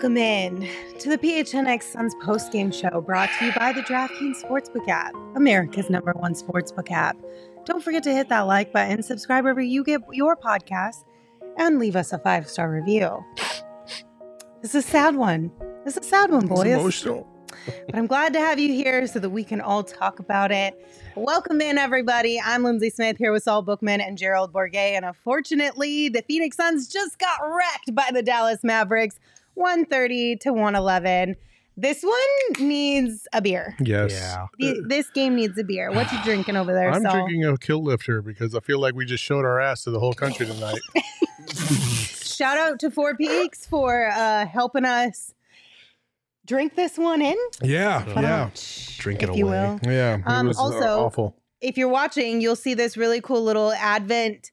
Welcome in to the PHNX Suns postgame show brought to you by the DraftKings Sportsbook app, America's number one sportsbook app. Don't forget to hit that like button, subscribe wherever you get your podcast, and leave us a five star review. This is a sad one. This is a sad one, boys. emotional. But I'm glad to have you here so that we can all talk about it. Welcome in, everybody. I'm Lindsay Smith here with Saul Bookman and Gerald Bourguet. And unfortunately, the Phoenix Suns just got wrecked by the Dallas Mavericks 130 to 111. This one needs a beer. Yes. The- This game needs a beer. What you drinking over there, I'm Saul? drinking a Kilt Lifter because I feel like we just showed our ass to the whole country tonight. Shout out to Four Peaks for uh, helping us drink this one in. yeah. Yeah. Drink it if you will. Yeah. It Um, was uh, also- awful. if you're watching, you'll see this really cool little Advent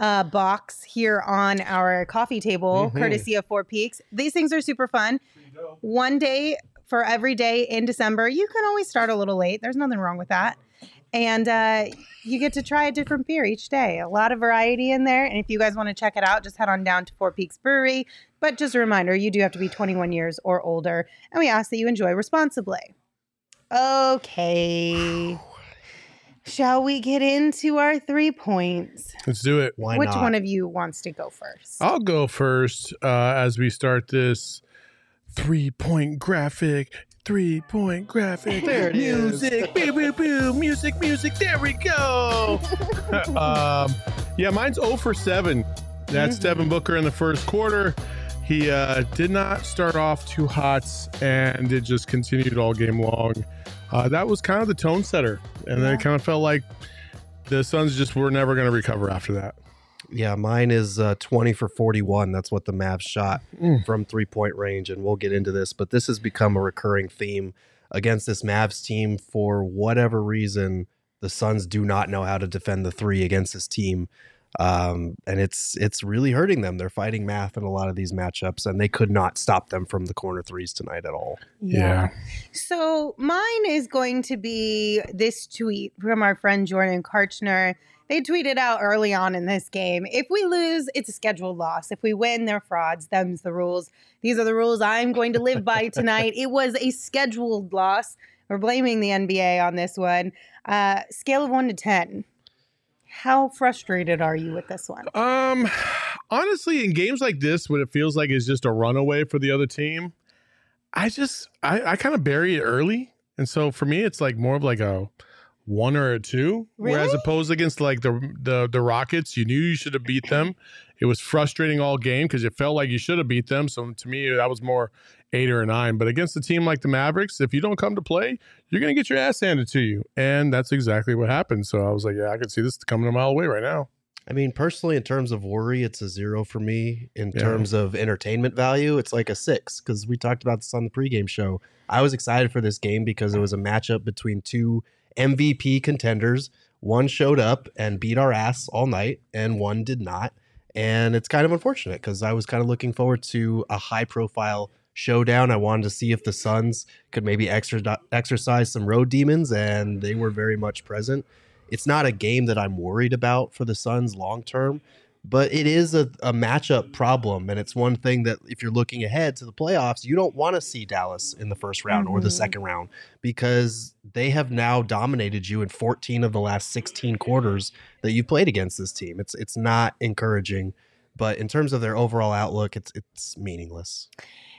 uh, box here on our coffee table, Mhm. courtesy of Four Peaks. These things are super fun. One day for every day in December. You can always start a little late. There's nothing wrong with that. And uh, you get to try a different beer each day. A lot of variety in there. And if you guys want to check it out, just head on down to Four Peaks Brewery. But just a reminder, you do have to be 21 years or older. And we ask that you enjoy responsibly. Okay. Shall we get into our three points? Let's do it. Why Which not? one of you wants to go first? I'll go first uh, as we start this three point graphic. Three point graphic. There it is. music. Boo, boo, boo. Music, music. There we go. um, yeah, mine's 0 for 7. That's Mhm. Devin Booker in the first quarter. He uh, did not start off too hot and it just continued all game long. Uh, that was kind of the tone setter. And then it kind of felt like the Suns just were never going to recover after that. Yeah, mine is uh, 20 for 41. That's what the Mavs shot Mm. from three point range. And we'll get into this, but this has become a recurring theme against this Mavs team. For whatever reason, the Suns do not know how to defend the three against this team. Um, and it's it's really hurting them. They're fighting math in a lot of these matchups, and they could not stop them from the corner threes tonight at all. Yeah. So mine is going to be this tweet from our friend Jordan Karchner. They tweeted out early on in this game if we lose, it's a scheduled loss. If we win, they're frauds. Them's the rules. These are the rules I'm going to live by tonight. it was a scheduled loss. We're blaming the NBA on this one. Uh, scale of one to 10. How frustrated are you with this one? Um, honestly, in games like this, when it feels like it's just a runaway for the other team, I just I, I kind of bury it early, and so for me, it's like more of like a one or a two. Whereas opposed against like the the the Rockets, you knew you should have beat them. It was frustrating all game because it felt like you should have beat them. So to me, that was more eight or a nine. But against a team like the Mavericks, if you don't come to play, you're gonna get your ass handed to you, and that's exactly what happened. So I was like, yeah, I could see this coming a mile away right now. I mean, personally, in terms of worry, it's a zero for me. In Yeah. terms of entertainment value, it's like a six because we talked about this on the pregame show. I was excited for this game because it was a matchup between two MVP contenders. One showed up and beat our ass all night, and one did not. And it's kind of unfortunate because I was kind of looking forward to a high profile showdown. I wanted to see if the Suns could maybe exercise some road demons, and they were very much present it's not a game that I'm worried about for the Suns long term, but it is a, a matchup problem. And it's one thing that if you're looking ahead to the playoffs, you don't want to see Dallas in the first round or the Mhm. second round because they have now dominated you in 14 of the last 16 quarters that you played against this team. It's it's not encouraging. But in terms of their overall outlook, it's it's meaningless.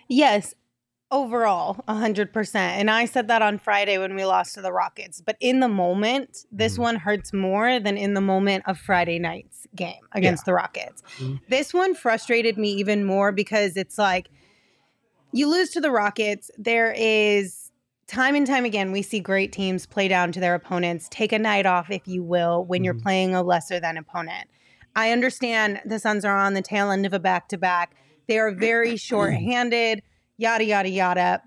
Yes, overall, 100%. And I said that on Friday when we lost to the Rockets. But in the moment, this Mhm. one hurts more than in the moment of Friday night's game against the Rockets. Mhm. This one frustrated me even more because it's like you lose to the Rockets. There is time and time again, we see great teams play down to their opponents, take a night off, if you will, when you're Mhm. playing a lesser than opponent. I understand the Suns are on the tail end of a back to back. They are very short-handed, yada, yada, yada.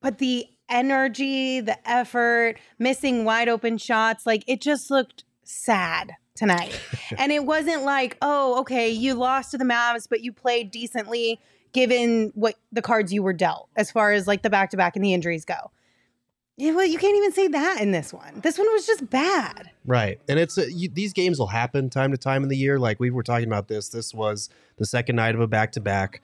But the energy, the effort, missing wide open shots, like it just looked sad tonight. and it wasn't like, oh, okay, you lost to the Mavs, but you played decently given what the cards you were dealt as far as like the back to back and the injuries go. Yeah, well, you can't even say that in this one. This one was just bad. Right. And it's uh, you, these games will happen time to time in the year. Like we were talking about this. This was the second night of a back to back.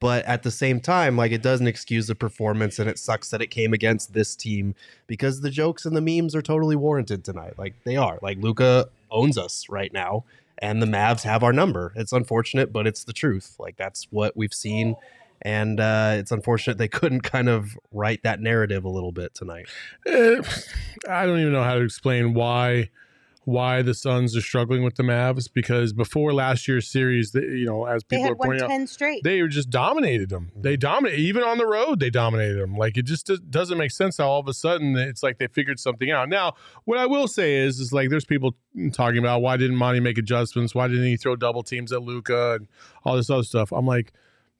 But at the same time, like it doesn't excuse the performance, and it sucks that it came against this team because the jokes and the memes are totally warranted tonight. Like they are. Like Luka owns us right now, and the Mavs have our number. It's unfortunate, but it's the truth. Like that's what we've seen, and uh, it's unfortunate they couldn't kind of write that narrative a little bit tonight. Eh, I don't even know how to explain why why the Suns are struggling with the Mavs because before last year's series, they, you know, as people are had won pointing out, 10 straight. they were just dominated them. They dominated even on the road. They dominated them. Like it just does- doesn't make sense how all of a sudden it's like they figured something out. Now, what I will say is, is like there's people talking about why didn't Monty make adjustments? Why didn't he throw double teams at Luka and all this other stuff? I'm like,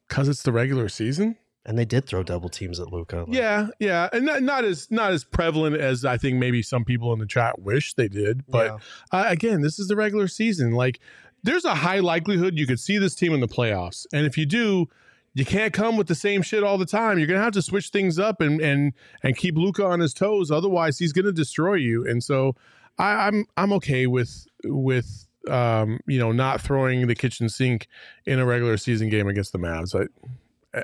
because it's the regular season. And they did throw double teams at Luka. Yeah, yeah, and not, not as not as prevalent as I think maybe some people in the chat wish they did. But uh, again, this is the regular season. Like, there's a high likelihood you could see this team in the playoffs, and if you do, you can't come with the same shit all the time. You're gonna have to switch things up and and and keep Luka on his toes. Otherwise, he's gonna destroy you. And so, I, I'm I'm okay with with um you know not throwing the kitchen sink in a regular season game against the Mavs. I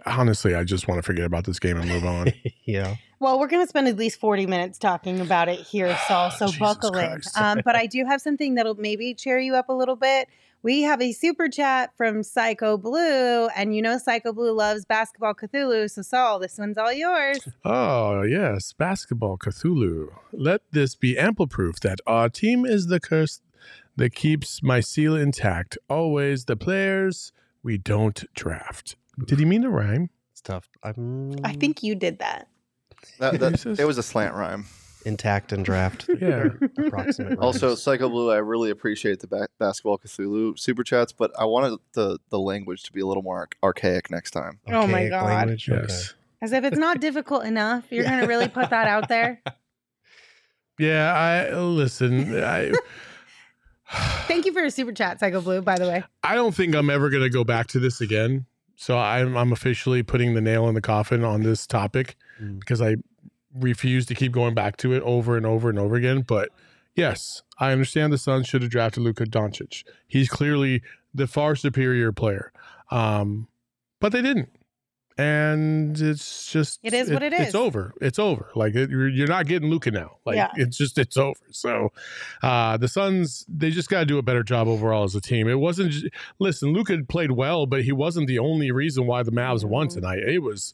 honestly, I just want to forget about this game and move on. yeah. Well, we're going to spend at least 40 minutes talking about it here, Saul. So Jesus buckle in. Um, but I do have something that'll maybe cheer you up a little bit. We have a super chat from Psycho Blue, and you know Psycho Blue loves basketball Cthulhu. So, Saul, this one's all yours. Oh, yes, basketball Cthulhu. Let this be ample proof that our team is the curse that keeps my seal intact. Always the players we don't draft. Did he mean to rhyme? It's tough. I'm I think you did that. That, that, Jesus. it was a slant rhyme. intact and draft. Yeah. Approximate. Also, rhymes. Psycho Blue, I really appreciate the ba- basketball Cthulhu super chats, but I wanted the the language to be a little more arch- archaic next time. Oh my God. language? Okay. As if it's not difficult enough. You're going to really put that out there. Yeah, I listen. I Thank you for your super chat, Psycho Blue, by the way. I don't think I'm ever going to go back to this again. So I'm I'm officially putting the nail in the coffin on this topic Mm. because I refuse to keep going back to it over and over and over again. But yes, I understand the Suns should have drafted Luka Doncic. He's clearly the far superior player, um, but they didn't. And it's just It is what it is. It's over. It's over. Like it, you're, you're not getting Luka now. Like Yeah. it's just it's over. So uh, the Suns they just got to do a better job overall as a team. It wasn't. j- Listen, Luka played well, but he wasn't the only reason why the Mavs won Mm-hmm. tonight. It was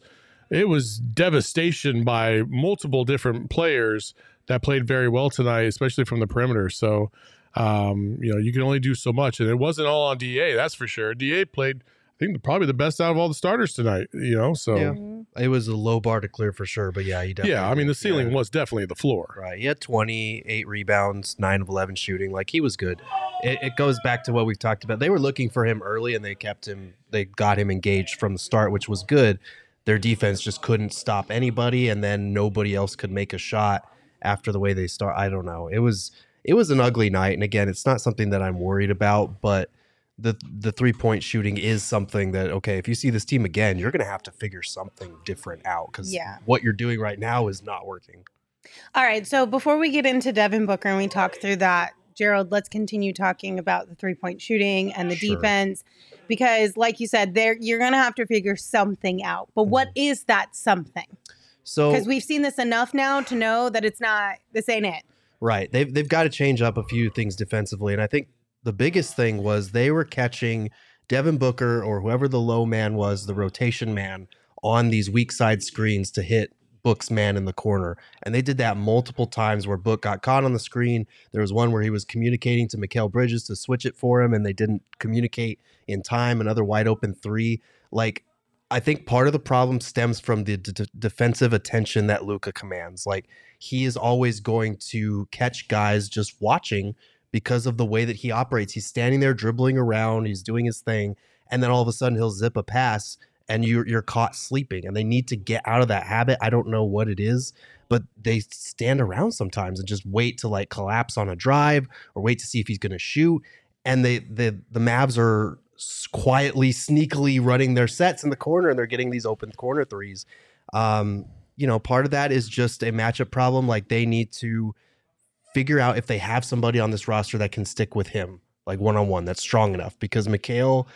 it was devastation by multiple different players that played very well tonight, especially from the perimeter. So, um, you know, you can only do so much, and it wasn't all on Da. That's for sure. Da played, think, probably the best out of all the starters tonight. You know, so Yeah. yeah, it was a low bar to clear for sure, but yeah, he definitely. Yeah, I mean, the ceiling Yeah. was definitely the floor. Right. He had 28 rebounds, 9 of 11 shooting. Like he was good. It, it goes back to what we've talked about. They were looking for him early and they kept him, they got him engaged from the start, which was good. Their defense just couldn't stop anybody and then nobody else could make a shot after the way they start. I don't know. It was it was an ugly night and again, it's not something that I'm worried about, but the the three-point shooting is something that okay, if you see this team again, you're going to have to figure something different out cuz Yeah. what you're doing right now is not working. All right. So before we get into Devin Booker and we talk through that, Gerald, let's continue talking about the three point shooting and the Sure. defense. Because, like you said, there you're going to have to figure something out. But what mm-hmm. is that something? So Because we've seen this enough now to know that it's not, this ain't it. Right. They've they've got to change up a few things defensively. And I think the biggest thing was they were catching Devin Booker or whoever the low man was, the rotation man, on these weak side screens to hit Book's man in the corner. And they did that multiple times where Book got caught on the screen. There was one where he was communicating to Mikal Bridges to switch it for him and they didn't communicate in time. Another wide open three. Like I think part of the problem stems from the d- defensive attention that Luka commands. Like he is always going to catch guys just watching because of the way that he operates. He's standing there dribbling around, he's doing his thing, and then all of a sudden he'll zip a pass and you're you're caught sleeping. And they need to get out of that habit. I don't know what it is, but they stand around sometimes and just wait to like collapse on a drive or wait to see if he's going to shoot. And they the the Mavs are quietly, sneakily running their sets in the corner, and they're getting these open corner threes. Um, you know, part of that is just a matchup problem. Like they need to figure out if they have somebody on this roster that can stick with him, like one on one, that's strong enough. Because Mikal,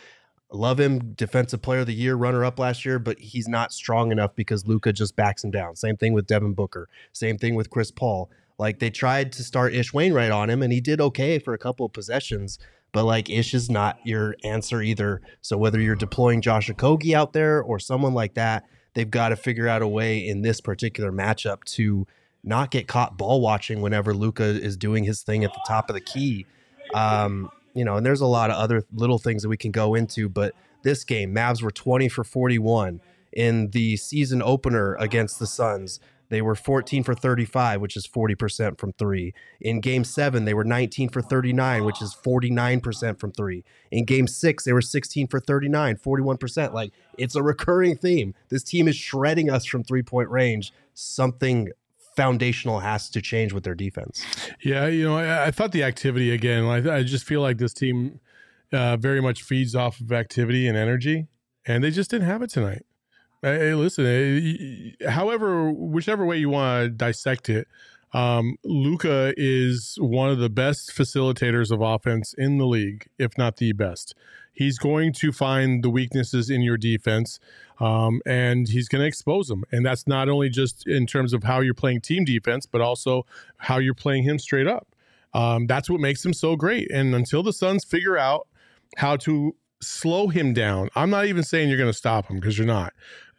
love him, defensive player of the year, runner up last year, but he's not strong enough because Luka just backs him down. Same thing with Devin Booker. Same thing with Chris Paul. Like they tried to start Ish Wainwright on him, and he did okay for a couple of possessions, but like Ish is not your answer either. So whether you're deploying Josh Okogie out there or someone like that, they've got to figure out a way in this particular matchup to not get caught ball watching whenever Luka is doing his thing at the top of the key. Um, you know, and there's a lot of other little things that we can go into, but this game, Mavs were 20 for 41 in the season opener against the Suns. They were 14 for 35, which is 40% from three. In game seven, they were 19 for 39, which is 49% from three. In game six, they were 16 for 39, 41%. Like it's a recurring theme. This team is shredding us from three point range. Something foundational has to change with their defense. Yeah, you know, I, I thought the activity again. I, I, just feel like this team uh, very much feeds off of activity and energy, and they just didn't have it tonight. Hey, listen, however, whichever way you want to dissect it, um, Luka is one of the best facilitators of offense in the league, if not the best. He's going to find the weaknesses in your defense, um, and he's going to expose them. And that's not only just in terms of how you're playing team defense, but also how you're playing him straight up. Um, that's what makes him so great. And until the Suns figure out how to slow him down, I'm not even saying you're going to stop him because you're not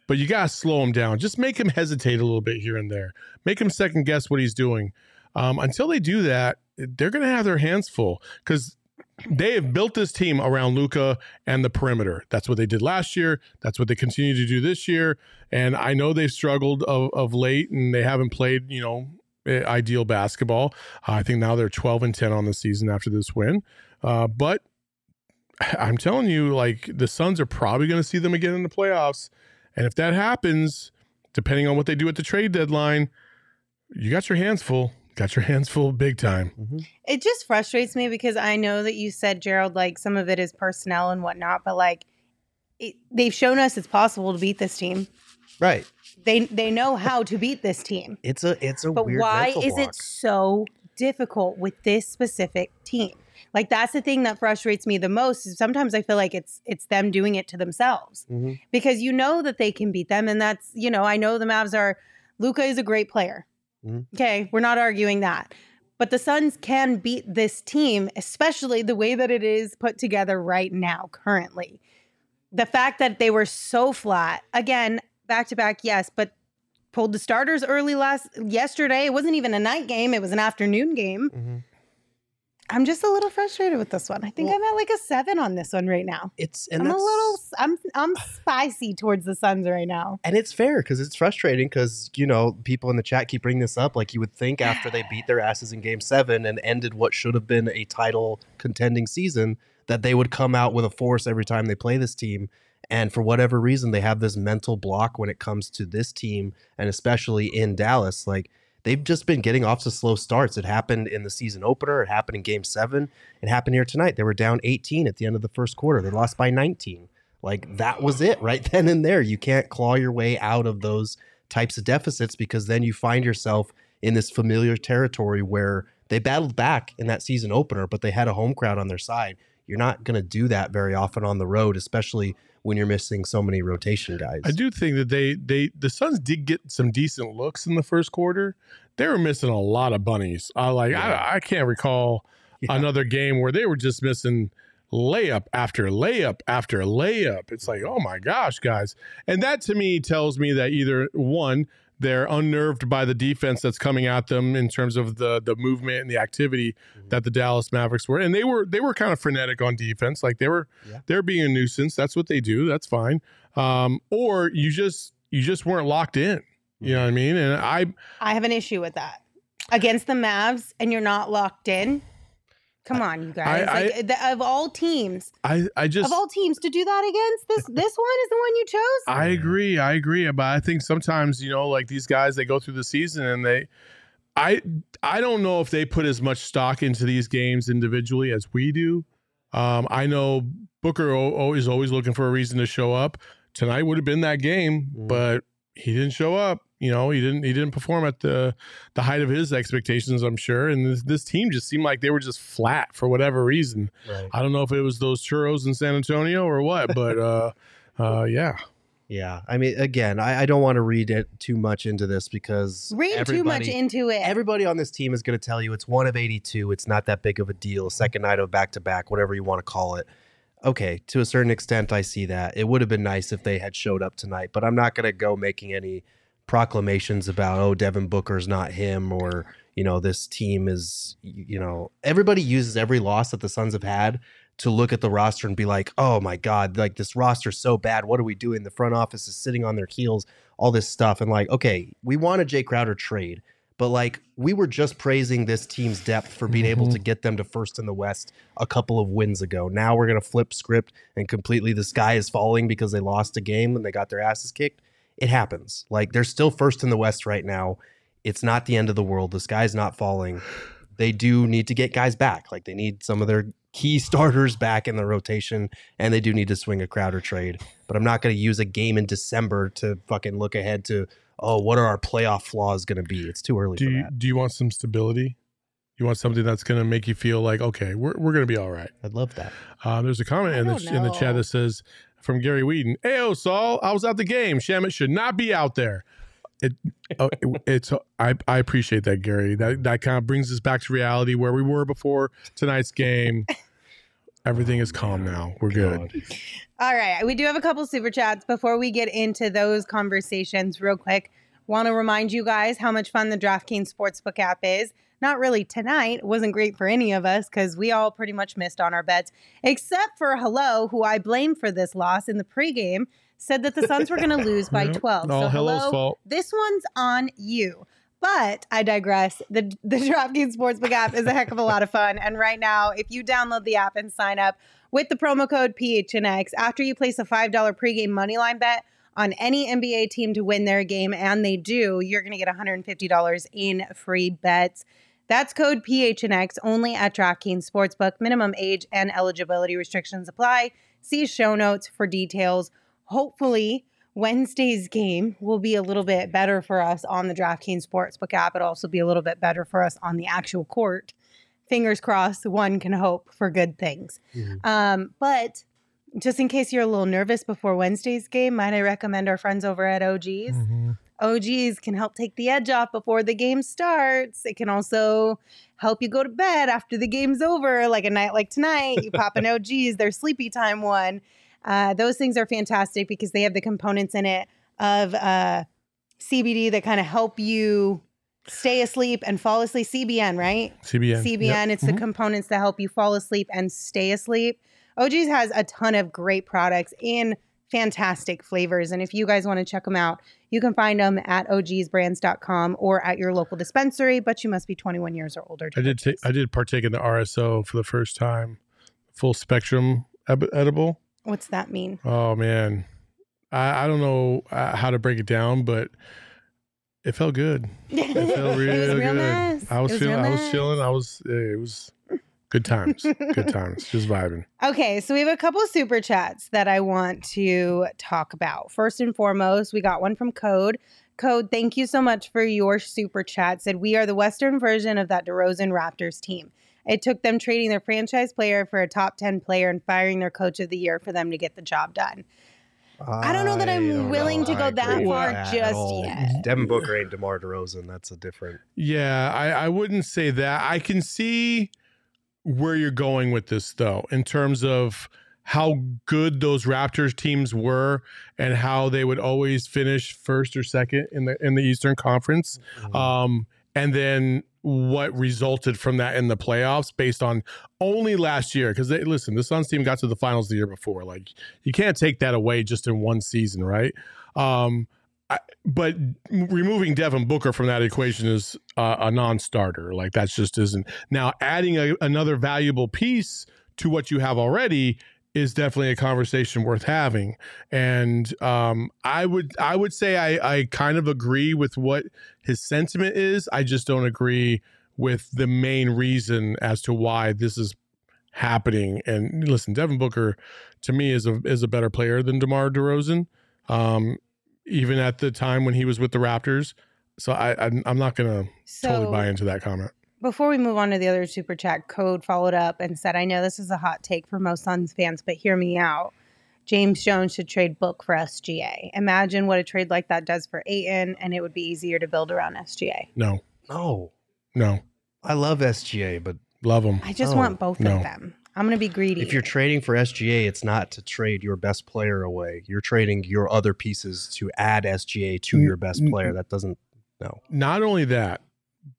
but you got to slow him down. Just make him hesitate a little bit here and there. Make him second guess what he's doing. Um, until they do that, they're going to have their hands full because they have built this team around Luka and the perimeter. That's what they did last year. That's what they continue to do this year. And I know they've struggled of, of late and they haven't played, you know, ideal basketball. I think now they're 12 and 10 on the season after this win. Uh, but I'm telling you, like the Suns are probably going to see them again in the playoffs. And if that happens, depending on what they do at the trade deadline, you got your hands full. Got your hands full big time. Mm-hmm. It just frustrates me because I know that you said, Gerald, like some of it is personnel and whatnot, but like it, they've shown us it's possible to beat this team. Right. They they know how to beat this team. It's a it's a but why is block. it so difficult with this specific team? Like that's the thing that frustrates me the most. Is sometimes I feel like it's it's them doing it to themselves mm-hmm. because you know that they can beat them, and that's you know I know the Mavs are. Luka is a great player. Mm-hmm. Okay, we're not arguing that. But the Suns can beat this team, especially the way that it is put together right now, currently. The fact that they were so flat, again, back to back, yes, but pulled the starters early last yesterday. It wasn't even a night game, it was an afternoon game. Mm-hmm. I'm just a little frustrated with this one. I think well, I'm at like a seven on this one right now. It's and I'm a little I'm I'm spicy towards the Suns right now. And it's fair because it's frustrating because you know people in the chat keep bringing this up. Like you would think after they beat their asses in Game Seven and ended what should have been a title contending season, that they would come out with a force every time they play this team. And for whatever reason, they have this mental block when it comes to this team, and especially in Dallas. Like they've just been getting off to slow starts. It happened in the season opener. It happened in game seven. It happened here tonight. They were down 18 at the end of the first quarter. They lost by 19. Like that was it right then and there. You can't claw your way out of those types of deficits because then you find yourself in this familiar territory where they battled back in that season opener, but they had a home crowd on their side. You're not going to do that very often on the road, especially when you're missing so many rotation guys. I do think that they they the Suns did get some decent looks in the first quarter. They were missing a lot of bunnies. I like yeah. I, I can't recall yeah. another game where they were just missing layup after layup after layup. It's like, oh my gosh, guys. And that to me tells me that either one, they're unnerved by the defense that's coming at them in terms of the the movement and the activity Mhm. that the Dallas Mavericks were, and they were they were kind of frenetic on defense, like they were Yeah. they're being a nuisance. That's what they do. That's fine. Um, or you just you just weren't locked in. You know what I mean? And I I have an issue with that. Against the Mavs and you're not locked in. Come on, you guys. I- like, the, of all teams, I I just of all teams to do that against, this this one is the one you chose. I agree. I agree. But I think sometimes, you know, like these guys, they go through the season and they, I, I don't know if they put as much stock into these games individually as we do. Um, I know Booker o- o- is always looking for a reason to show up. Tonight would have been that game, Mm. but he didn't show up. You know, he didn't. He didn't perform at the the height of his expectations. I'm sure. And this, this team just seemed like they were just flat for whatever reason. Right. I don't know if it was those churros in San Antonio or what, but uh, uh, yeah. Yeah. I mean, again, I, I don't want to read it too much into this because Read too much into it. Everybody on this team is going to tell you it's one of 82. It's not that big of a deal. Second night of back to back, whatever you want to call it. Okay, to a certain extent, I see that. It would have been nice if they had showed up tonight, but I'm not going to go making any proclamations about, oh, Devin Booker's not him or, you know, this team is, you know, everybody uses every loss that the Suns have had to look at the roster and be like, oh my God, like this roster's so bad. What are we doing? The front office is sitting on their heels, all this stuff. And like, okay, we want a Jae Crowder trade, but like we were just praising this team's depth for being able to mm-hmm. get them to first in the West a couple of wins ago. Now we're going to flip script and completely the sky is falling because they lost a game and they got their asses kicked. It happens. Like they're still first in the West right now. It's not the end of the world. The sky's not falling. They do need to get guys back. Like they need some of their key starters back in the rotation, and they do need to swing a Crowder trade. But I'm not going to use a game in December to fucking look ahead to oh, what are our playoff flaws going to be? It's too early do for you, that. do you want some stability? You want something that's going to make you feel like okay, we're we're going to be all right. I'd love that. Uh, there's a comment in the don't in the chat that says from Gary Whedon, "Ayo, Saul, I was at the game. Shamet should not be out there." It, uh, it- it's I I appreciate that Gary. That that kind of brings us back to reality where we were before tonight's game. Everything is calm now. Oh, we're good. All right. We do have a couple super chats before we get into those conversations, real quick. Want to remind you guys how much fun the DraftKings Sportsbook app is. Not really tonight. Wasn't great for any of us because we all pretty much missed on our bets, except for Hello, who I blame for this loss in the pregame, said that the Suns were going to lose by 12. All so, Hello's Hello, fault. this one's on you. But I digress. The the DraftKings Sportsbook app is a heck of a lot of fun. And right now, if you download the app and sign up with the promo code PHNX, after you place a $5 pregame moneyline bet on any NBA team to win their game, and they do, you're going to get $150 in free bets. That's code PHNX only at DraftKings Sportsbook. Minimum age and eligibility restrictions apply. See show notes for details. Hopefully, Wednesday's game will be a little bit better for us on the DraftKings Sportsbook app. It'll also be a little bit better for us on the actual court. Fingers crossed, one can hope for good things. Mhm. Um, but just in case you're a little nervous before Wednesday's game, might I recommend our friends over at OGs? Mhm. OGs can help take the edge off before the game starts. It can also help you go to bed after the game's over, like a night like tonight. You pop an OGs, their sleepy time one. Uh, those things are fantastic because they have the components in it of uh, CBD that kind of help you stay asleep and fall asleep. CBN, right? CBN. CBN. Yep. It's the Mhm. components that help you fall asleep and stay asleep. OG's has a ton of great products in fantastic flavors. And if you guys want to check them out, you can find them at ogsbrands.com or at your local dispensary, but you must be 21 years or older. I did take. I did partake in the RSO for the first time, full spectrum edible. What's that mean? Oh man, I, I don't know uh, how to break it down, but it felt good. It felt real, it was real good. nice. I was was feeling, I was chilling. I was, it was good times, good times, just vibing. Okay, so we have a couple super chats that I want to talk about. First and foremost, we got one from Code. Code, thank you so much for your super chat. Said we are the Western version of that DeRozan Raptors team. It took them trading their franchise player for a top 10 player and firing their coach of the year for them to get the job done. I don't know that I'm don't willing to go I that far that just yet. Devin Booker ain't DeMar DeRozan. That's a different. Yeah, I, I wouldn't say that. I can see where you're going with this, though, in terms of how good those Raptors teams were and how they would always finish first or second in the in the Eastern Conference. Um, and then what resulted from that in the playoffs based on only last year. Because they listen the suns team got to the finals the year before. Like you can't take that away just in one season right? Um I, but removing devin booker from that equation is uh, a non-starter. Like that's just isn't now adding a, another valuable piece to what you have already is definitely a conversation worth having. And um, i would i would say I, I kind of agree with what his sentiment is. I just don't agree with the main reason as to why this is happening. And listen devin booker to me is a is a better player than demar DeRozan um, even at the time when he was with the raptors. So i, I i'm not gonna So totally buy into that comment before we move on to the other super chat, Code followed up and said, I know this is a hot take for most Suns fans, but hear me out. James Jones should trade Book for SGA. Imagine what a trade like that does for Ayton, and it would be easier to build around SGA. no No, no I love SGA, but love him I just No, want both no. of them. I'm going to be greedy. if you're trading for SGA, it's not to trade your best player away. You're trading your other pieces to add SGA to your best player. That doesn't. No. not only that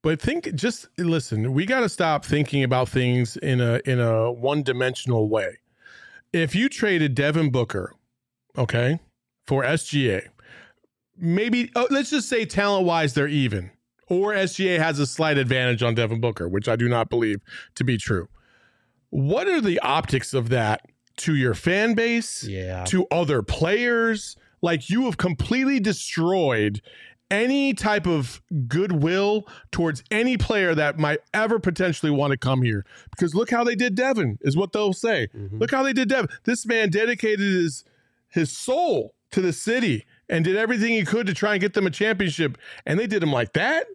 but think just listen we got to stop thinking about things in a in a one dimensional way if you traded devin booker okay for sga maybe oh, let's just say talent wise they're even or sga has a slight advantage on devin booker which i do not believe to be true what are the optics of that to your fan base Yeah. to other players. Like you have completely destroyed any type of goodwill towards any player that might ever potentially want to come here. Because look how they did Devin, is what they'll say. Mhm. Look how they did Devin. This man dedicated his his soul to the city and did everything he could to try and get them a championship. And they did him like that.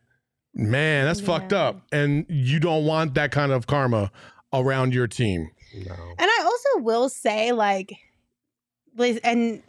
Man, that's fucked up. And you don't want that kind of karma around your team. No. And I also will say, like, Liz, and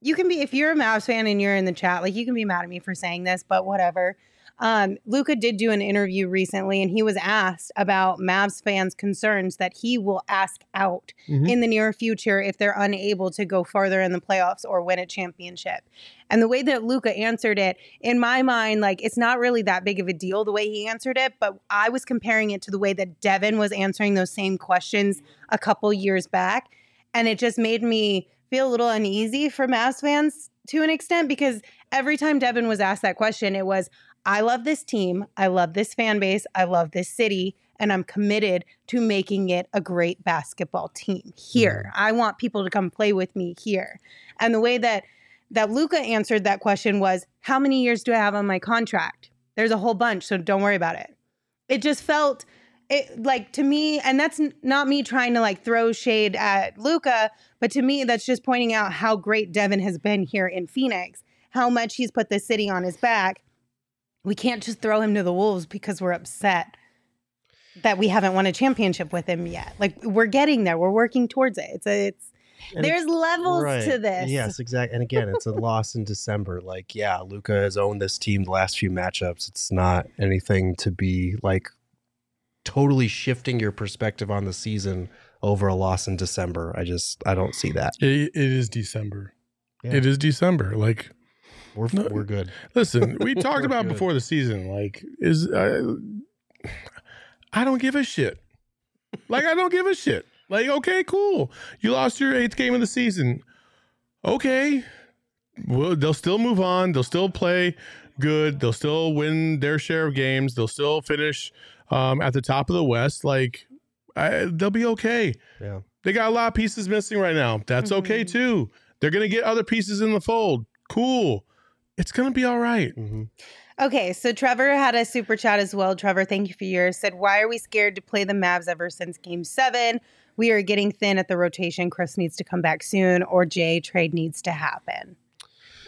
you can be if you're a Mavs fan and you're in the chat, like you can be mad at me for saying this, but whatever. Um, Luka did do an interview recently, and he was asked about Mavs fans' concerns that he will ask out Mhm. in the near future if they're unable to go farther in the playoffs or win a championship. And the way that Luka answered it, in my mind, like it's not really that big of a deal the way he answered it, but I was comparing it to the way that Devin was answering those same questions a couple years back. And it just made me feel a little uneasy for Mavs fans to an extent because every time Devin was asked that question, it was, I love this team. I love this fan base. I love this city. And I'm committed to making it a great basketball team here. Mm-hmm. I want people to come play with me here. And the way that that Luka answered that question was, How many years do I have on my contract? There's a whole bunch, so don't worry about it. It just felt it like to me, and that's n- not me trying to like throw shade at Luka, but to me, that's just pointing out how great Devin has been here in Phoenix, how much he's put the city on his back. We can't just throw him to the wolves because we're upset that we haven't won a championship with him yet. Like we're getting there. We're working towards it. It's a it's And there's levels Right. to this. Yes, exactly. And again, it's a loss in December. Like, yeah, Luka has owned this team the last few matchups. It's not anything to be like totally shifting your perspective on the season over a loss in December. I just I don't see that. It, it is December. Yeah. It is December. Like We're No. we're good. Listen, we talked about good. before the season. Like, is uh, I don't give a shit. Like, I don't give a shit. Like, okay, cool. You lost your eighth game of the season. Okay, well, they'll still move on. They'll still play good. They'll still win their share of games. They'll still finish um, at the top of the West. Like, I, they'll be okay. Yeah. They got a lot of pieces missing right now. That's okay Mhm. too. They're gonna get other pieces in the fold. Cool. It's gonna be all right. hmm Okay, so Trevor had a super chat as well. Trevor, thank you for yours. Said, Why are we scared to play the Mavs ever since game seven? We are getting thin at the rotation. Chris needs to come back soon, or Jae trade needs to happen.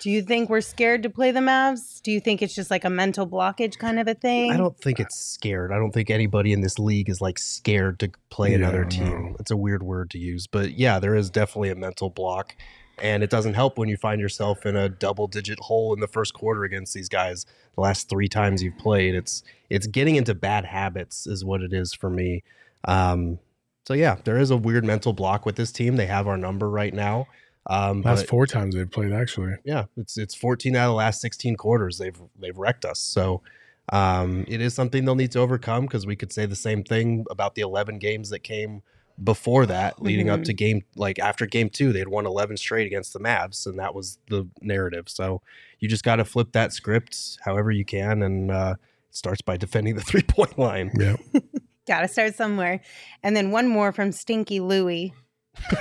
Do you think we're scared to play the Mavs? Do you think it's just like a mental blockage kind of a thing? I don't think it's scared. I don't think anybody in this league is like scared to play another team. no. It's a weird word to use, but yeah, there is definitely a mental block. And it doesn't help when you find yourself in a double digit hole in the first quarter against these guys the last three times you've played. It's it's getting into bad habits is what it is for me. Um So yeah, there is a weird mental block with this team. They have our number right now. Um, Last but four times they've played, actually. yeah, it's it's 14 out of the last 16 quarters they've they've wrecked us. So um, it is something they'll need to overcome because we could say the same thing about the 11 games that came before that, leading up to game like after game two, they had won 11 straight against the Mavs, and that was the narrative. So you just got to flip that script however you can, and uh, it starts by defending the three point line. Yeah. Gotta start somewhere. And then one more from Stinky Louie.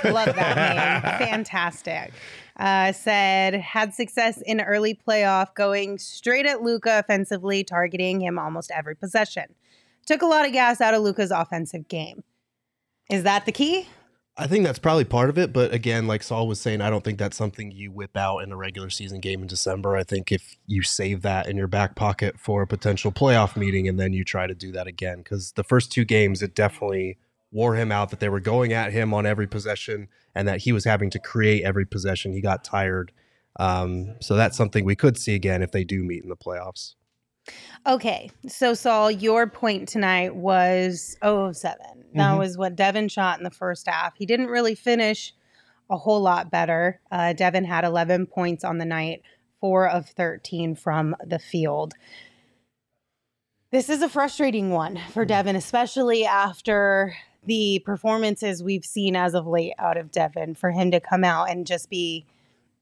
Love that name. Fantastic. Uh, said had success in early playoff, going straight at Luka offensively, targeting him almost every possession. Took a lot of gas out of Luka's offensive game. Is that the key? I think that's probably part of it, but again, like Saul was saying, I don't think that's something you whip out in a regular season game in December. I think if you save that in your back pocket for a potential playoff meeting and then you try to do that again, because the first two games, it definitely wore him out that they were going at him on every possession and that he was having to create every possession. He got tired. Um, so that's something we could see again if they do meet in the playoffs. Okay. So, Saul, your point tonight was 0 of 7. That Mhm. was what Devin shot in the first half. He didn't really finish a whole lot better. Uh, Devin had 11 points on the night, 4 of 13 from the field. This is a frustrating one for Devin, especially after the performances we've seen as of late out of Devin, for him to come out and just be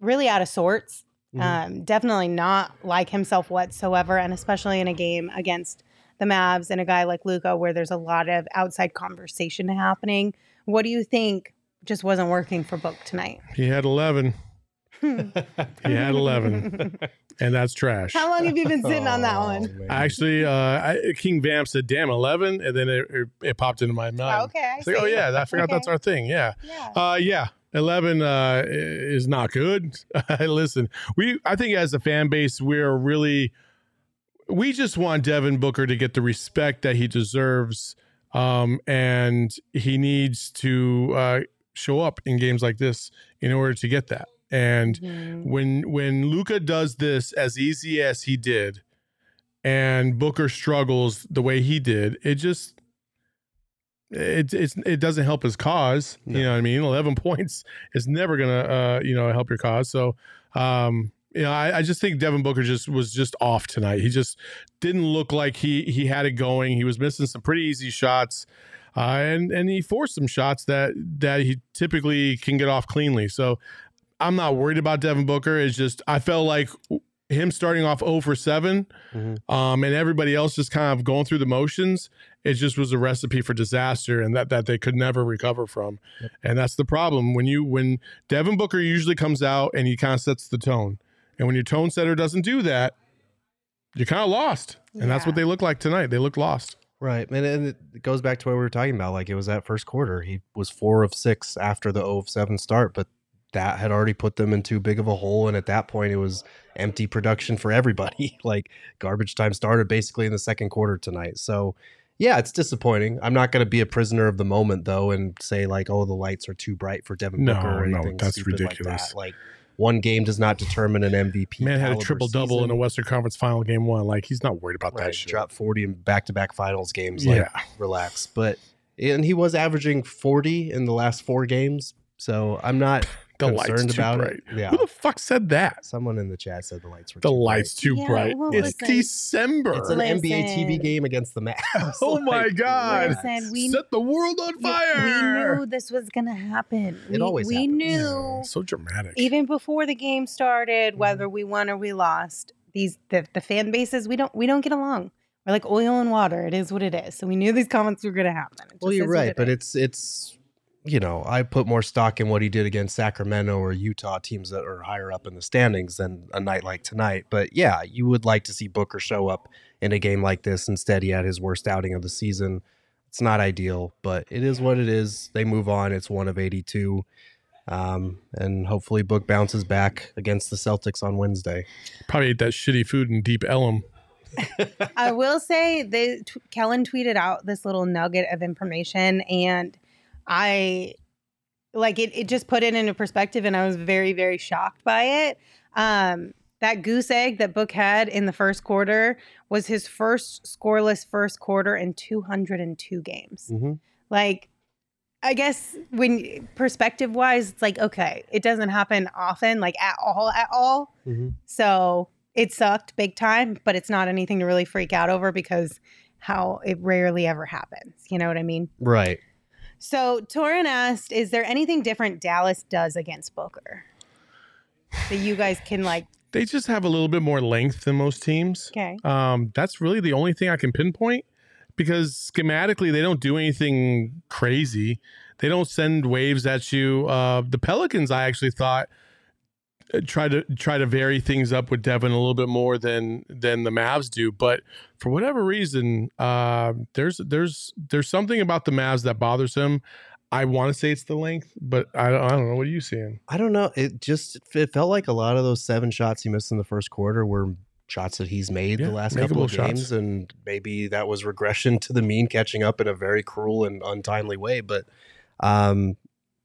really out of sorts. Mhm. Um, definitely not like himself whatsoever, and especially in a game against the Mavs and a guy like Luka, where there's a lot of outside conversation happening. What do you think just wasn't working for Book tonight? He had 11. He had 11, and that's trash. How long have you been sitting on that one? Oh, man. Actually, uh, I, King Vamp said, "Damn, 11," and then it, it, it popped into my mind. okay, I It's like, oh yeah, I forgot that's our thing. Yeah, Yeah. uh, yeah. 11 uh, is not good. Listen, we I think as a fan base, we're really we just want Devin Booker to get the respect that he deserves, um, and he needs to uh, show up in games like this in order to get that. And Mhm. when when Luka does this as easy as he did, and Booker struggles the way he did, it just it it's it doesn't help his cause. No. You know what I mean? Eleven points is never gonna uh you know help your cause. So um you know I, I just think Devin Booker just was just off tonight. He just didn't look like he he had it going. He was missing some pretty easy shots. Uh, and and he forced some shots that that he typically can get off cleanly. So I'm not worried about Devin Booker. It's just I felt like him starting off 0 for 7 Mhm. um, and everybody else just kind of going through the motions. It just was a recipe for disaster, and that that they could never recover from. And that's the problem when you when Devin Booker usually comes out and he kind of sets the tone, and when your tone setter doesn't do that, you're kind of lost. And that's what they look like tonight. They look lost. Right. And, and it goes back to what we were talking about. Like it was that first quarter. He was four of six after the 0 of 7 start, but that had already put them in too big of a hole. And at that point, it was empty production for everybody. like garbage time started basically in the second quarter tonight. So, yeah, it's disappointing. I'm not going to be a prisoner of the moment, though, and say, like, oh, the lights are too bright for Devin No, Booker or no, anything. that's ridiculous. Like, that. like, one game does not determine an MVP. Man had a triple double in a Western Conference Final game one. Like he's not worried about that Right, shit. dropped 40 in back-to-back finals games. Like, Yeah. relax. But and he was averaging 40 in the last four games. So I'm not The lights too about bright. it. Yeah. Who the fuck said that? Someone in the chat said the lights were The too lights too Yeah, bright. well, it's listen. December. It's an NBA TV game against the Mavs. Oh my God. Listen, we- Set the world on fire. We knew this was gonna happen. It we, always we happens. knew so dramatic. even before the game started, Mm-hmm. whether we won or we lost. These the, the fan bases we don't we don't get along. We're like oil and water. It is what it is. So we knew these comments were gonna happen. It Well, you're right, it but is. it's it's you know, I put more stock in what he did against Sacramento or Utah teams that are higher up in the standings than a night like tonight. But yeah, you would like to see Booker show up in a game like this. Instead, he had his worst outing of the season. It's not ideal, but it is what it is. They move on. It's one of 82. Um, and hopefully Book bounces back against the Celtics on Wednesday. Probably ate that shitty food in Deep Ellum. I will say they t- Kellan tweeted out this little nugget of information and I like it it just put it into perspective and I was very very shocked by it. Um that goose egg that Book had in the first quarter was his first scoreless first quarter in 202 games. Mm-hmm. Like I guess when perspective wise, it's like, okay, it doesn't happen often, like at all, at all. Mhm. So it sucked big time, but it's not anything to really freak out over because how it rarely ever happens. You know what I mean? Right. So Torin asked, is there anything different Dallas does against Booker that you guys can like, They just have a little bit more length than most teams. okay. Um, that's really the only thing I can pinpoint because schematically they don't do anything crazy. They don't send waves at you. Uh, the Pelicans, I actually thought try to try to vary things up with Devin a little bit more than than the Mavs do. But for whatever reason, uh, there's there's there's something about the Mavs that bothers him. I want to say it's the length, but I, I don't know. What are you seeing? I don't know. It just it felt like a lot of those seven shots he missed in the first quarter were shots that he's made Yeah, the last couple of games, shots. and maybe that was regression to the mean, catching up in a very cruel and untimely way. But um,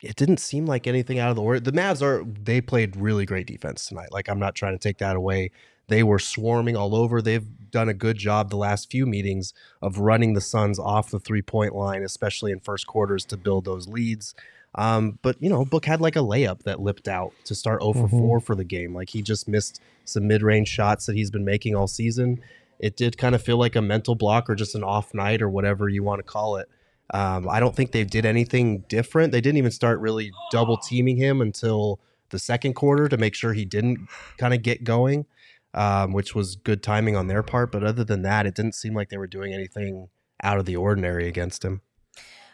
it didn't seem like anything out of the ordinary. The Mavs are they played really great defense tonight. Like I'm not trying to take that away. They were swarming all over. They've done a good job the last few meetings of running the Suns off the three point line, especially in first quarters to build those leads. Um, but you know, Book had like a layup that lipped out to start 0 for Mhm. 4 for the game. Like he just missed some mid range shots that he's been making all season. It did kind of feel like a mental block or just an off night or whatever you want to call it. Um, I don't think they did anything different. They didn't even start really double teaming him until the second quarter to make sure he didn't kind of get going, um, which was good timing on their part. But other than that, it didn't seem like they were doing anything out of the ordinary against him.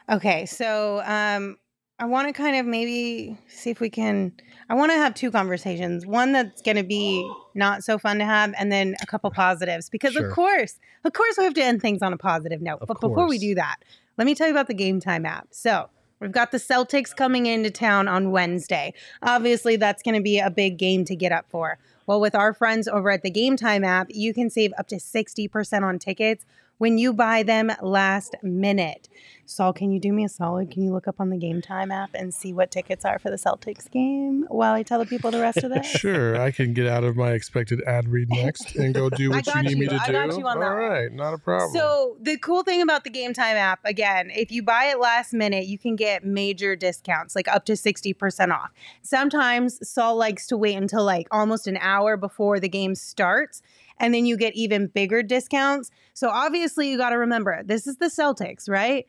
Okay, so um, I want to kind of maybe see if we can. I want to have two conversations. One that's going to be not so fun to have, and then a couple positives. Because Sure. of course, of course, we have to end things on a positive note. Of but before we do that, let me tell you about the Game Time app. So. We've got the Celtics coming into town on Wednesday. Obviously, that's going to be a big game to get up for. Well, with our friends over at the Game Time app, you can save up to 60% on tickets when you buy them last minute. Saul, can you do me a solid? Can you look up on the Game Time app and see what tickets are for the Celtics game while I tell the people the rest of this? Sure, I can get out of my expected ad read next and go do what you need me to I do. got you on All one. right, not a problem. So the cool thing about the Game Time app, again, if you buy it last minute, you can get major discounts, like up to 60% off. Sometimes Saul likes to wait until like almost an hour before the game starts, and then you get even bigger discounts. So obviously you got to remember, this is the Celtics, right?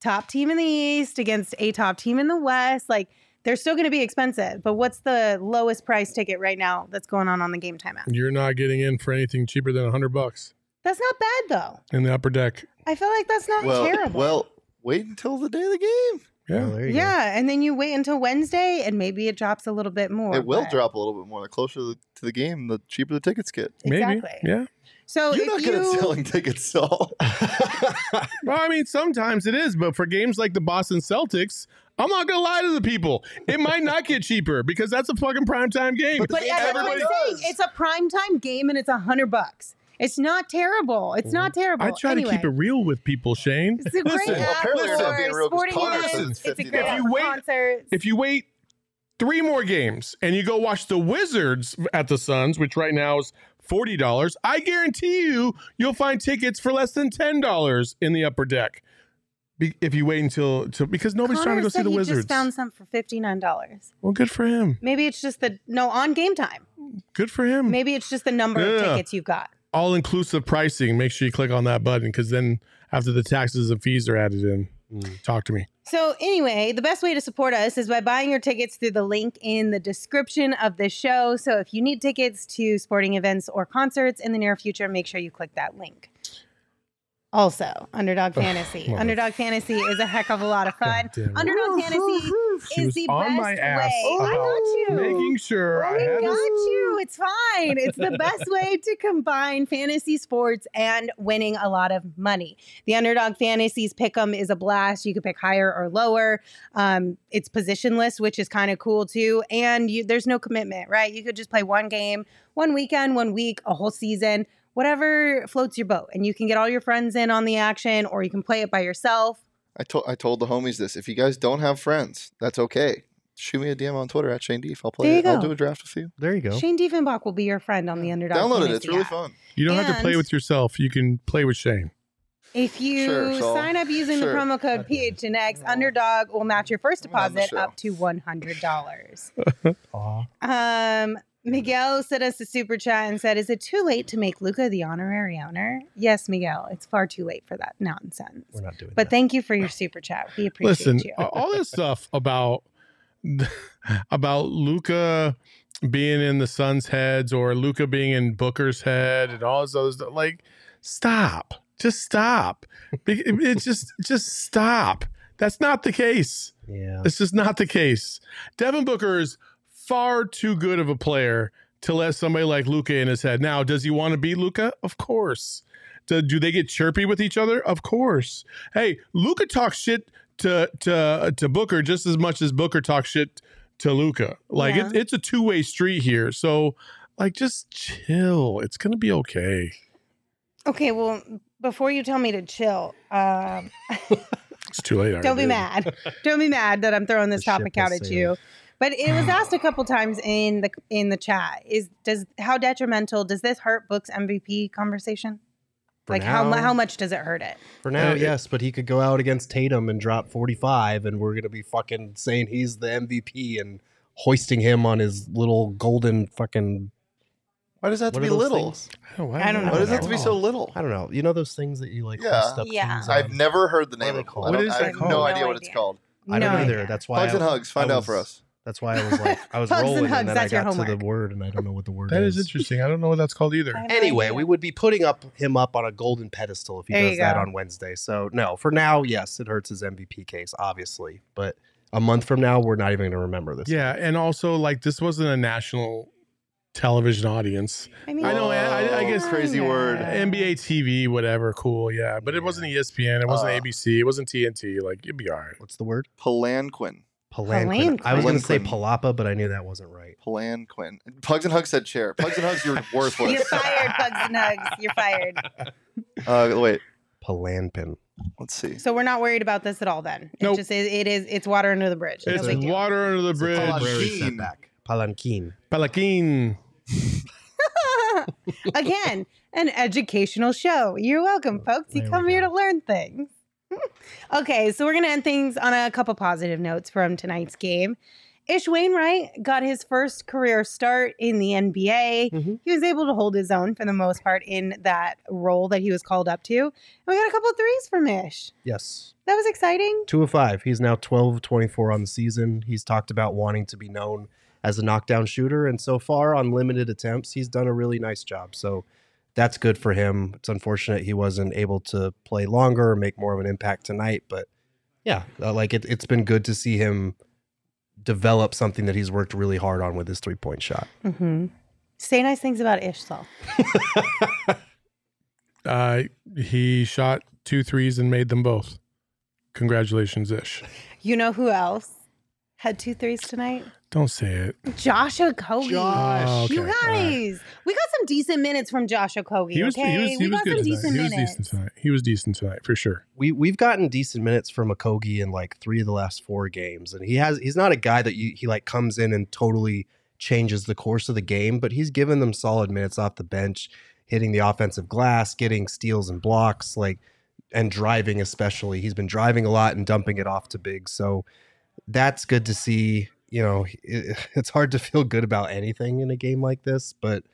Top team in the East against a top team in the West. Like they're still going to be expensive, but what's the lowest price ticket right now that's going on on the Game Time app? You're not getting in for anything cheaper than hundred bucks That's not bad though. in the upper deck. I feel like that's not well, terrible. well, wait until the day of the game. Yeah, Well, there you go. Yeah, and then you wait until Wednesday, and maybe it drops a little bit more. it will but- drop a little bit more. The closer to the, to the game, the cheaper the tickets get. maybe. Exactly. Yeah. So You're if not you, good at selling tickets, Saul. Well, I mean, sometimes it is, but for games like the Boston Celtics, I'm not gonna lie to the people. It might not get cheaper because that's a fucking primetime game. But but game what I'm everybody saying. does. It's a primetime game, and it's a hundred bucks. It's not terrible. It's not terrible. I try Anyway, to keep it real with people, Shane. It's a great Listen, Well, app apparently for it's not being real 'cause sporting Connor events. It's a great If you wait- concert. if you wait three more games and you go watch the Wizards at the Suns, which right now is forty dollars, I guarantee you you'll find tickets for less than ten dollars in the upper deck. Be- if you wait until to, because nobody's trying to go see the he Wizards. just found some for fifty nine dollars. well, good for him. Maybe it's just the no on game time. Good for him. Maybe it's just the number of tickets you've got. All inclusive pricing. Make sure you click on that button because then after the taxes and fees are added in, Mm. talk to me. So, anyway, the best way to support us is by buying your tickets through the link in the description of this show. So, if you need tickets to sporting events or concerts in the near future, make sure you click that link. Also, Underdog Fantasy. mother- Underdog Fantasy is a heck of a lot of fun. God damn it. Underdog Fantasy is the best my ass way. I about got you. Making sure I We had got this. you. It's fine. It's the best way to combine fantasy sports and winning a lot of money. The Underdog Fantasies Pick'em is a blast. You can pick higher or lower. Um, it's positionless, which is kind of cool too. And you, there's no commitment, right? You could just play one game, one weekend, one week, a whole season, whatever floats your boat. And you can get all your friends in on the action, or you can play it by yourself. I told I told the homies this. If you guys don't have friends, that's okay. Shoot me a DM on Twitter at Shane Deef. I'll play There you it. I'll do a draft with you. There you go. Shane Diefenbach will be your friend on the Underdog. Download it. Fantasy It's really app. fun. You don't have to play And- with yourself. You can play with Shane. If you Sure, so- sign up using sure. the promo code PHNX, Underdog will match your first I'm on the deposit show. up to $100. Um, Miguel sent us a super chat and said, "Is it too late to make Luka the honorary owner?" Yes, Miguel. It's far too late for that nonsense. We're not doing But that. thank you for your super chat. We appreciate Listen, you. all this stuff about about Luka being in the Suns' heads or Luka being in Booker's head and all those other stuff. Like, stop. Just stop. It's just just stop. That's not the case. yeah. It's just not the case. Devin Booker is far too good of a player to let somebody like Luka in his head. Now, does he want to beat Luka? Of course. Do, do they get chirpy with each other? Of course. Hey, Luka talks shit to to to Booker just as much as Booker talks shit to Luka. Like Yeah. it, it's a two way street here. So, like, just chill. It's gonna be okay. Okay, well, before you tell me to chill, um, It's too late. Don't be mad. Don't be mad that I'm throwing this The topic out at you. But it was asked a couple times in the in the chat. Is does how detrimental does this hurt Book's MVP conversation? For like how now- how much does it hurt it? For now, it- yes, but he could go out against Tatum and drop 45, and we're going to be fucking saying he's the MVP and hoisting him on his little golden fucking. Why does that have to be are those little? things? Oh, I don't know. Why does it have to be so little? I don't know. You know those things that you like Yeah. up Yeah. I've never heard the name of it. called? I What I that have called? no No idea what it's idea. called. I don't No either. idea. That's why Hugs I, and hugs. Find I out for us. That's why I was like, I was Hugs and rolling, and, then I got to the word, and I don't know what the word That is. is interesting. I don't know what that's called either. I have no Anyway, we would be putting up him up on a golden pedestal if he There does you that go. on Wednesday. So no, for now, yes, it hurts his MVP case, obviously. But a month from now, we're not even going to remember this. Yeah, and also like this wasn't a national television audience. I, mean, I know, I- I- I guess- Crazy word. NBA TV, whatever, cool, yeah. But it wasn't ESPN, it wasn't Uh, ABC, it wasn't TNT. Like it'd be all right. What's the word? Palanquin. Palanquin. I was going to say palapa, but I knew that wasn't right. Palanquin. Pugs and Hugs said chair. Pugs and Hugs, you're worthless. You're fired, Bugs and Hugs. You're fired. Uh, wait, Palanpin. let's see. So we're not worried about this at all. Then it Nope. just is. It is. It's water under the bridge. No It's big deal. water under the bridge. temporary Palanquin. setback. Palanquin. Palaquin. Again, an educational show. You're welcome, folks. You There we come here to learn things. Okay, so we're gonna end things on a couple positive notes from tonight's game. Ish Wainwright got his first career start in the NBA. Mhm. He was able to hold his own for the most part in that role that he was called up to. And we got a couple threes from Ish. Yes. That was exciting. Two of five. He's now 12 of 24 on the season. He's talked about wanting to be known as a knockdown shooter. And so far, on limited attempts, he's done a really nice job. So that's good for him. It's unfortunate he wasn't able to play longer or make more of an impact tonight. But yeah, uh, like it, it's been good to see him develop something that he's worked really hard on with his three point shot. Mm-hmm. Say nice things about Ish, though. Uh, he shot two threes and made them both. Congratulations, Ish. You know who else had two threes tonight? Don't say it. Josh Okogie. Josh. Oh, okay. You All right. guys, we got some decent minutes from Josh Okogie. He was, okay, he was, he we was got good some tonight. decent He was minutes. decent tonight. He was decent tonight for sure. we we've gotten decent minutes from Okogie in like three of the last four games, and he has he's not a guy that you he like comes in and totally changes the course of the game, but he's given them solid minutes off the bench, hitting the offensive glass, getting steals and blocks, like and driving especially. He's been driving a lot and dumping it off to big, so that's good to see. You know, it, it's hard to feel good about anything in a game like this, but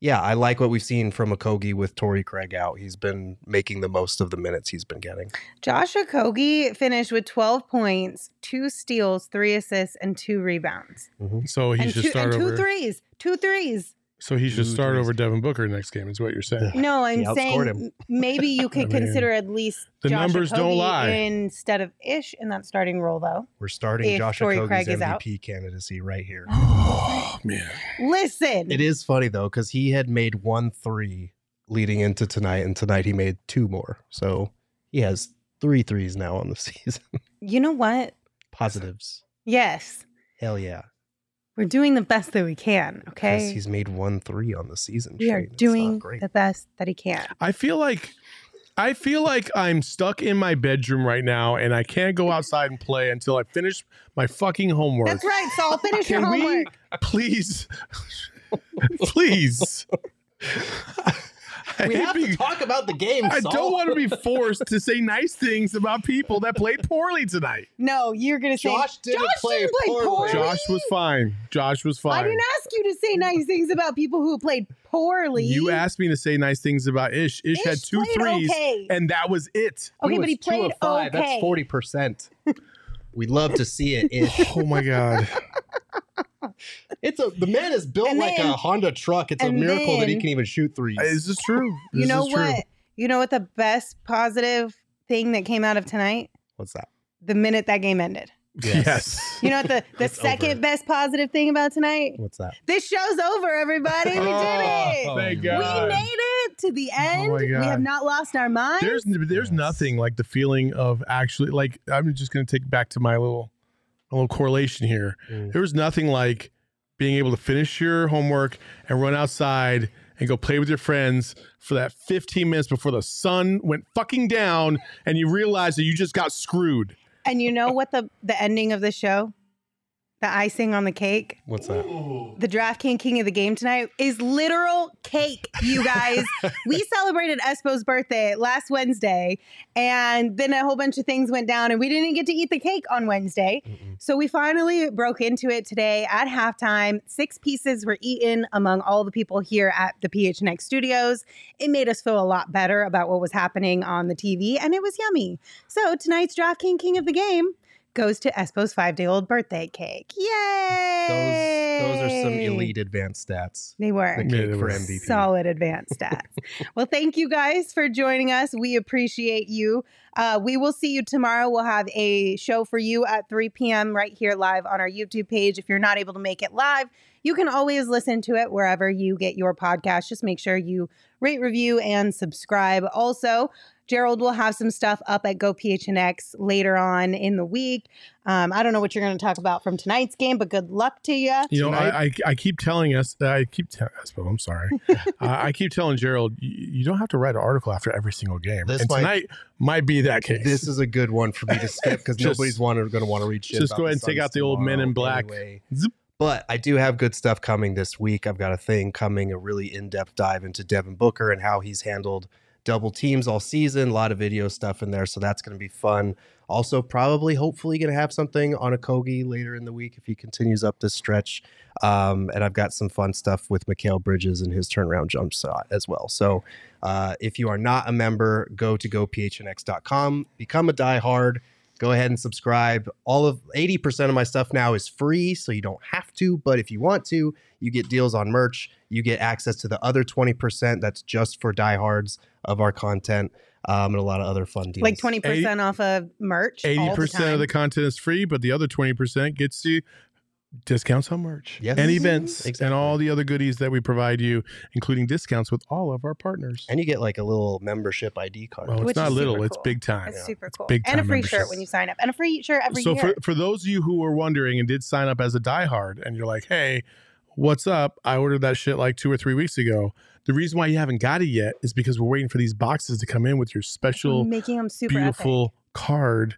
yeah, I like what we've seen from Okogie with Torrey Craig out. He's been making the most of the minutes he's been getting. Josh Okogie finished with 12 points, two steals, three assists, and two rebounds. Mm-hmm. So he and should two, start and two over. threes. Two threes. So he should Two start threes. over Devin Booker next game. Is what you're saying. No, I'm saying maybe you could I mean, consider at least the Josh numbers don't lie. instead of Ish in that starting role, though. We're starting If Josh Torrey Okogie's Craig is out. MVP candidacy right here. Oh man. Listen, It is funny though, because he had made one three leading into tonight, and tonight he made two more. So he has three threes now on the season. you know what? Positives. Yes, Hell yeah. We're doing the best that we can, Okay, he's made one three on the season. we are Shane. It's not doing the best that he can. I feel like I feel like I'm stuck in my bedroom right now and I can't go outside and play until I finish my fucking homework. That's right. So I'll finish your Can we homework. please please I We have being- to talk about the game. I Saul. don't want to be forced to say nice things about people that played poorly tonight. No, you're gonna say Josh didn't play didn't play poorly. poorly. Josh was fine. Josh was fine. I didn't ask you to say nice things about people who played poorly. You asked me to say nice things about Ish. Ish, had Ish two played threes, okay. and that was it. Okay, but was he two played of five. okay. That's forty percent. We love to see it. Ish. Oh my god. It's a the man is built And like then- a Honda truck. It's a and miracle that he then- can even shoot threes. is this true. You This know is true. what? You know what the best positive thing that came out of tonight? What's that? The minute that game ended. Yes. You know what the, the It's second over. best positive thing about tonight? What's that? This show's over, everybody. We did it. Oh, thank We made it to the end. my we have not lost our mind. There's there's Yes. nothing like the feeling of actually like I'm just gonna take back to my little a little correlation here. Mm. There was nothing like being able to finish your homework and run outside and go play with your friends for that 15 minutes before the sun went fucking down and you realize that you just got screwed. And you know what the the ending of the show? The icing on the cake. What's that? The DraftKings King of the Game tonight is literal cake, you guys. we celebrated Espo's birthday last Wednesday, and then a whole bunch of things went down, and we didn't get to eat the cake on Wednesday. Mm-mm. So we finally broke into it today at halftime. Six pieces were eaten among all the people here at the PHNX studios. It made us feel a lot better about what was happening on the TV, and it was yummy. So tonight's DraftKings King of the Game goes to Espo's five day old birthday cake. Yay! Those those are some elite advanced stats. They were. The cake they for. MVP. Solid advanced stats. well, thank you guys for joining us. We appreciate you. Uh, we will see you tomorrow. We'll have a show for you at 3 p.m. right here live on our YouTube page. If you're not able to make it live, you can always listen to it wherever you get your podcast. Just make sure you rate, review, and subscribe. Also, Gerald will have some stuff up at GoPHNX later on in the week. Um, I don't know what you're going to talk about from tonight's game, but good luck to you. You know, I, I I keep telling us I keep telling us, but I'm sorry. uh, I keep telling Gerald, you, you don't have to write an article after every single game. This and might- tonight might be that case. This is a good one for me to skip because nobody's want going to want to read shit. just go ahead and take out the old Men in Black. anyway. But I do have good stuff coming this week. I've got a thing coming, a really in-depth dive into Devin Booker and how he's handled double teams all season. A lot of video stuff in there, so that's going to be fun. Also, probably, hopefully, going to have something on Okogie later in the week if he continues up this stretch. Um, and I've got some fun stuff with Mikal Bridges and his turnaround jump shot as well. So, uh, if you are not a member, go to gophnx.com, become a diehard go ahead and subscribe. All of 80% of my stuff now is free, so you don't have to. But if you want to, you get deals on merch. You get access to the other 20% that's just for diehards of our content um, and a lot of other fun deals. Like 20% off of merch. all Eighty the percent of the content is free, but the other twenty percent gets you discounts on merch Yes. and events Exactly. and all the other goodies that we provide you, including discounts with all of our partners. And you get like a little membership ID card. well, it's Which not is little; super it's big time. It's super cool. big and a time free shirt when you sign up. And a free shirt every so year. for for those of you who were wondering and did sign up as a diehard, and you're like, "Hey, what's up? I ordered that shit like two or three weeks ago." The reason why you haven't got it yet is because we're waiting for these boxes to come in with your special, making them super beautiful card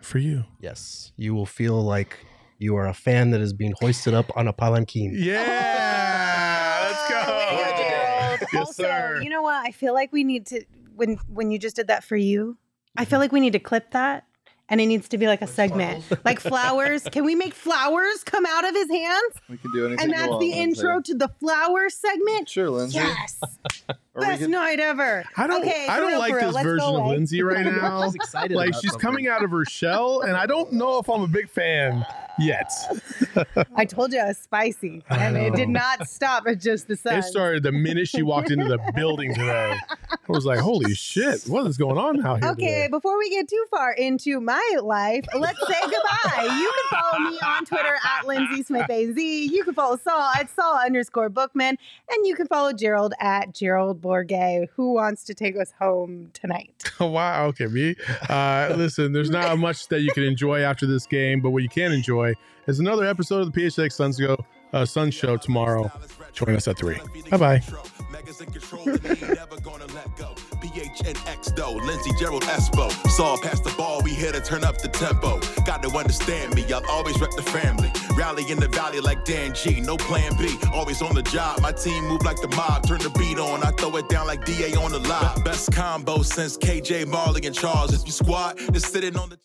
for you. yes. You will feel like you are a fan that is being hoisted up on a palanquin. Yeah, oh, let's go. Way to. Yes, also, sir. you know what? I feel like we need to when when you just did that for you. I feel mm-hmm. like we need to clip that. And it needs to be like a segment, like flowers. Can we make flowers come out of his hands? We can do anything. And you that's want, the Lindsay. intro to the flower segment. Sure, Lindsay. Yes, Or we best can- night ever. I don't. Okay, I don't like this Let's version of. Lindsay right now. She's excited. like she's something. coming out of her shell, and I don't know if I'm a big fan yet. I told you I was spicy, I and it did not stop at just the sun. It started the minute she walked into the building today. I was like, "Holy shit, what is going on out here?" Okay, today? before we get too far into my life, let's say goodbye. You can follow me on Twitter at Lindsay Smith AZ. You can follow Saul at Saul underscore Bookman. And you can follow Gerald at Gerald Bourguet, who wants to take us home tonight. Wow. Okay, me. Uh, listen, there's not much that you can enjoy after this game, but what you can enjoy is another episode of the PHX Suns Go uh, Sun Show tomorrow. Join us at three. Bye bye. Megas in control, and they ain't never gonna let go. PH and X though. Lindsay Gerald Espo. Saw past the ball, we here to turn up the tempo. Got to understand me, I'll always rep the family. Rally in the valley like Dan G, no plan B. Always on the job, my team move like the mob. Turn the beat on, I throw it down like DA on the live. Best combo since KJ Majerle and Charles. If you squat, just sitting on the